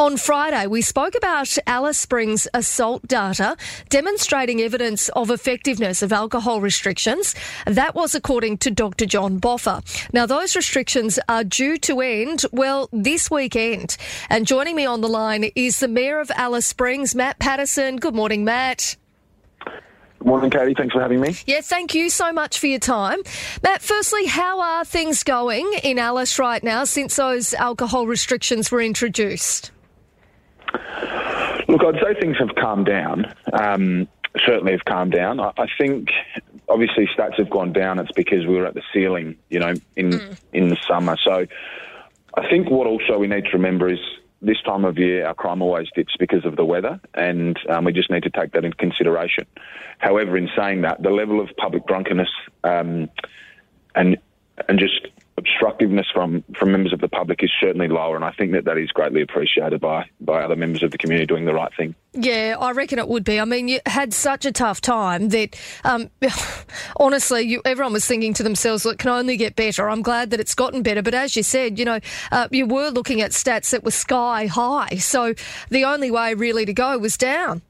On Friday, we spoke about Alice Springs assault data demonstrating evidence of effectiveness of alcohol restrictions. That was according to Dr. John Boffa. Now, those restrictions are due to end, well, this weekend. And joining me on the line is the Mayor of Alice Springs, Matt Paterson. Good morning, Matt. Good morning, Katie. Thanks for having me. Yeah, thank you so much for your time. Matt, firstly, how are things going in Alice right now since those alcohol restrictions were introduced? Look, I'd say things have calmed down. Um, certainly have calmed down. I, I, think, obviously, stats have gone down. It's because we were at the ceiling, you know, in mm. in the summer. So, I think what also we need to remember is this time of year, our crime always dips because of the weather, and um, we just need to take that into consideration. However, in saying that, the level of public drunkenness um, and and just obstructiveness from, from members of the public is certainly lower, and I think that that is greatly appreciated by, by other members of the community doing the right thing. Yeah, I reckon it would be. I mean, you had such a tough time that, um, honestly, you, everyone was thinking to themselves, "It can only get better." I'm glad that it's gotten better, but as you said, you know, uh, you were looking at stats that were sky high, so the only way really to go was down.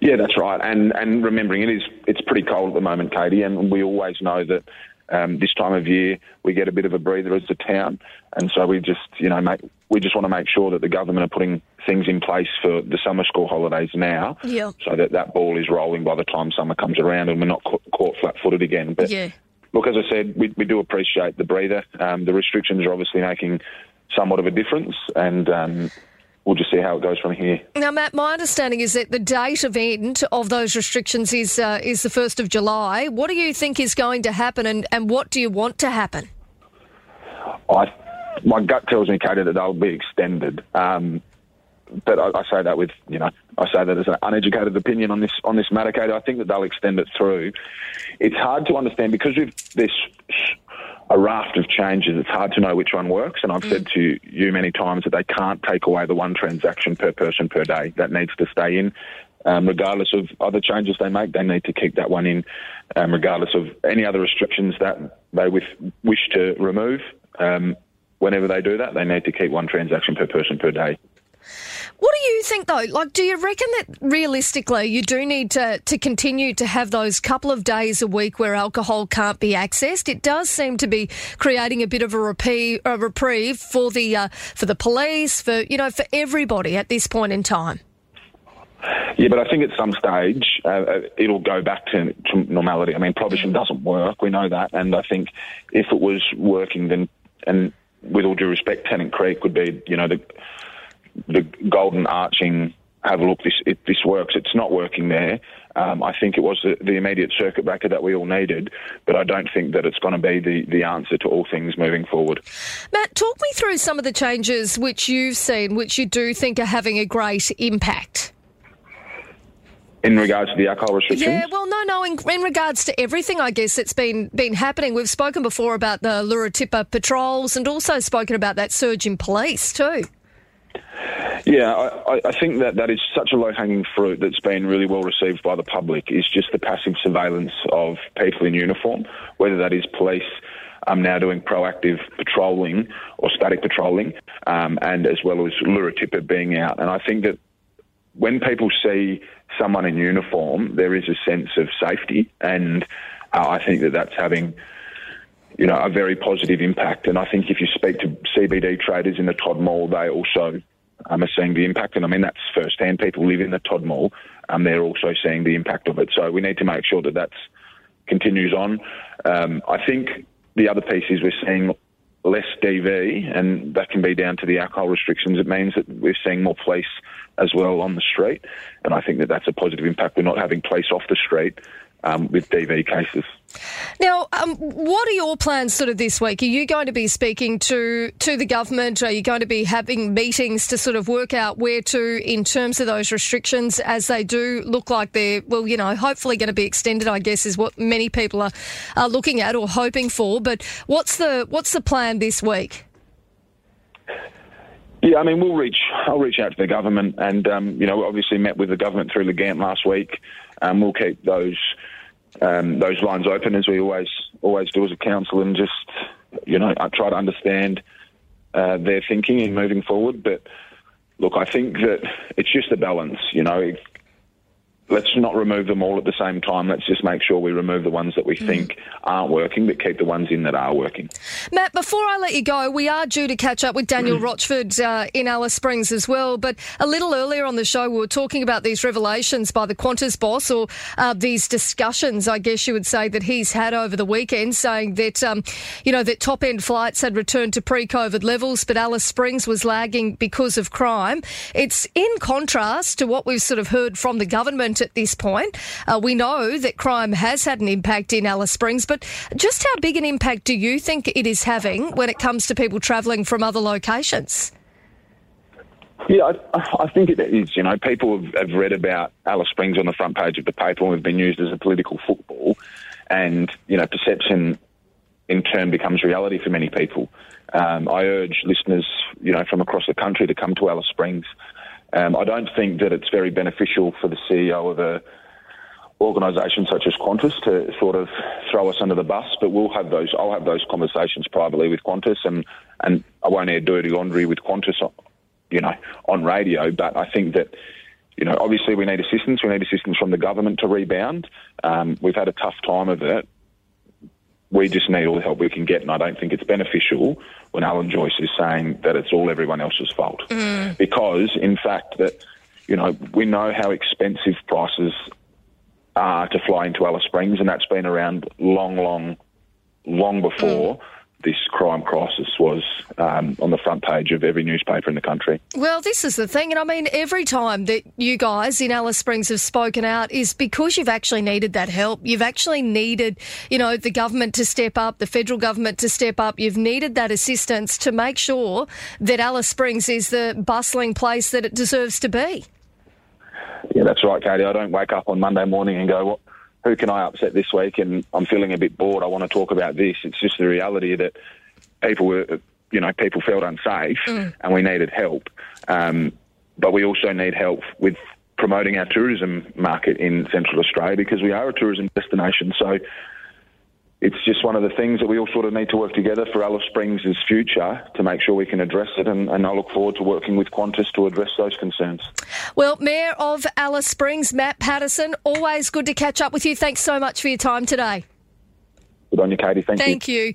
Yeah, that's right, and and remembering it is it's pretty cold at the moment, Katie, and we always know that um, this time of year, we get a bit of a breather as a town, and so we just, you know, make, we just want to make sure that the government are putting things in place for the summer school holidays now, yeah. so that that ball is rolling by the time summer comes around, and we're not caught flat-footed again. But yeah. look, as I said, we, we do appreciate the breather. Um, the restrictions are obviously making somewhat of a difference, and um, we'll just see how it goes from here. Now, Matt, my understanding is that the date of end of those restrictions is uh, is the first of July. What do you think is going to happen, and, and what do you want to happen? I, my gut tells me, Katie, that they'll be extended. Um, but I, I, say that with, you know, I say that as an uneducated opinion on this on this matter, Katie. I think that they'll extend it through. It's hard to understand because this a raft of changes. It's hard to know which one works. And I've mm. said to you many times that they can't take away the one transaction per person per day. That needs to stay in. Um, regardless of other changes they make, they need to keep that one in, um, regardless of any other restrictions that they with, wish to remove. Um, whenever they do that, they need to keep one transaction per person per day. What do you think, though? Like, do you reckon that realistically you do need to, to continue to have those couple of days a week where alcohol can't be accessed? It does seem to be creating a bit of a reprieve, a reprieve for the uh, for the police, for you know, for everybody at this point in time. Yeah, but I think at some stage uh, uh it'll go back to, to, normality. I mean, prohibition doesn't work. We know that, and I think if it was working, then and with all due respect, Tennant Creek would be, you know, the the golden arching have a look, this, it, this works. It's not working there. Um, I think it was the, the, immediate circuit breaker that we all needed, but I don't think that it's going to be the, the answer to all things moving forward. Matt, talk me through some of the changes which you've seen, which you do think are having a great impact. In regards to the alcohol restrictions? Yeah, well, no, no. In, in, regards to everything, I guess that's been been happening. We've spoken before about the Lhere Artepe patrols, and also spoken about that surge in police too. Yeah, I, I, think that that is such a low hanging fruit that's been really well received by the public. Is just the passive surveillance of people in uniform, whether that is police. Um, now doing proactive patrolling or static patrolling, um, and as well as Lhere Artepe being out. And I think that when people see someone in uniform, there is a sense of safety, and uh, I think that that's having you know, a very positive impact. And I think if you speak to CBD traders in the Todd Mall, they also um, are seeing the impact. And I mean, that's firsthand. People live in the Todd Mall. Um, they're also seeing the impact of it. So we need to make sure that that continues on. Um, I think the other piece is we're seeing less DV, and that can be down to the alcohol restrictions. It means that we're seeing more police as well on the street, and I think that that's a positive impact. We're not having police off the street, um, with DV cases. Now, um, what are your plans sort of this week? Are you going to be speaking to, to the government? Are you going to be having meetings to sort of work out where to in terms of those restrictions as they do look like they're, well, you know, hopefully going to be extended, I guess, is what many people are, are looking at or hoping for. But what's the, what's the plan this week? Yeah, I mean, we'll reach. I'll reach out to the government, and um, you know, obviously met with the government through the Gant last week. and we'll keep those um, those lines open as we always always do as a council, and just you know I try to understand uh, their thinking and moving forward. But look, I think that it's just a balance. You know, let's not remove them all at the same time. Let's just make sure we remove the ones that we mm. think aren't working, but keep the ones in that are working. Matt, before I let you go, we are due to catch up with Daniel mm. Rochford uh, in Alice Springs as well. But a little earlier on the show, we were talking about these revelations by the Qantas boss, or uh, these discussions, I guess you would say, that he's had over the weekend, saying that um, you know that top end flights had returned to pre-COVID levels, but Alice Springs was lagging because of crime. It's in contrast to what we've sort of heard from the government at this point. Uh, we know that crime has had an impact in Alice Springs, but just how big an impact do you think it is having when it comes to people travelling from other locations? Yeah, I, I, think it is. You know, people have, have, read about Alice Springs on the front page of the paper and have been used as a political football, and you know, perception in turn becomes reality for many people. Um, I urge listeners, you know, from across the country to come to Alice Springs. Um, I don't think that it's very beneficial for the CEO of a organisation such as Qantas to sort of throw us under the bus, but we'll have those. I'll have those conversations privately with Qantas, and and I won't air dirty laundry with Qantas, you know, on radio. But I think that. You know, obviously we need assistance. We need assistance from the government to rebound. Um, we've had a tough time of it, we just need all the help we can get, and I don't think it's beneficial when Alan Joyce is saying that it's all everyone else's fault. Mm. Because, in fact, that you know we know how expensive prices are to fly into Alice Springs, and that's been around long, long, long before. Mm this crime crisis was um, on the front page of every newspaper in the country. Well, this is the thing, and I mean, every time that you guys in Alice Springs have spoken out is because you've actually needed that help. You've actually needed, you know, the government to step up, the federal government to step up. You've needed that assistance to make sure that Alice Springs is the bustling place that it deserves to be. Yeah, that's right, Katie. I don't wake up on Monday morning and go, what? Who can I upset this week? And I'm feeling a bit bored. I want to talk about this. It's just the reality that people were, you know, people felt unsafe mm. and we needed help. Um, but we also need help with promoting our tourism market in Central Australia because we are a tourism destination. So it's just one of the things that we all sort of need to work together for Alice Springs' future to make sure we can address it. And, and I look forward to working with Qantas to address those concerns. Well, Mayor of Alice Springs, Matt Paterson, always good to catch up with you. Thanks so much for your time today. Good on you, Katie. Thank, Thank you. you.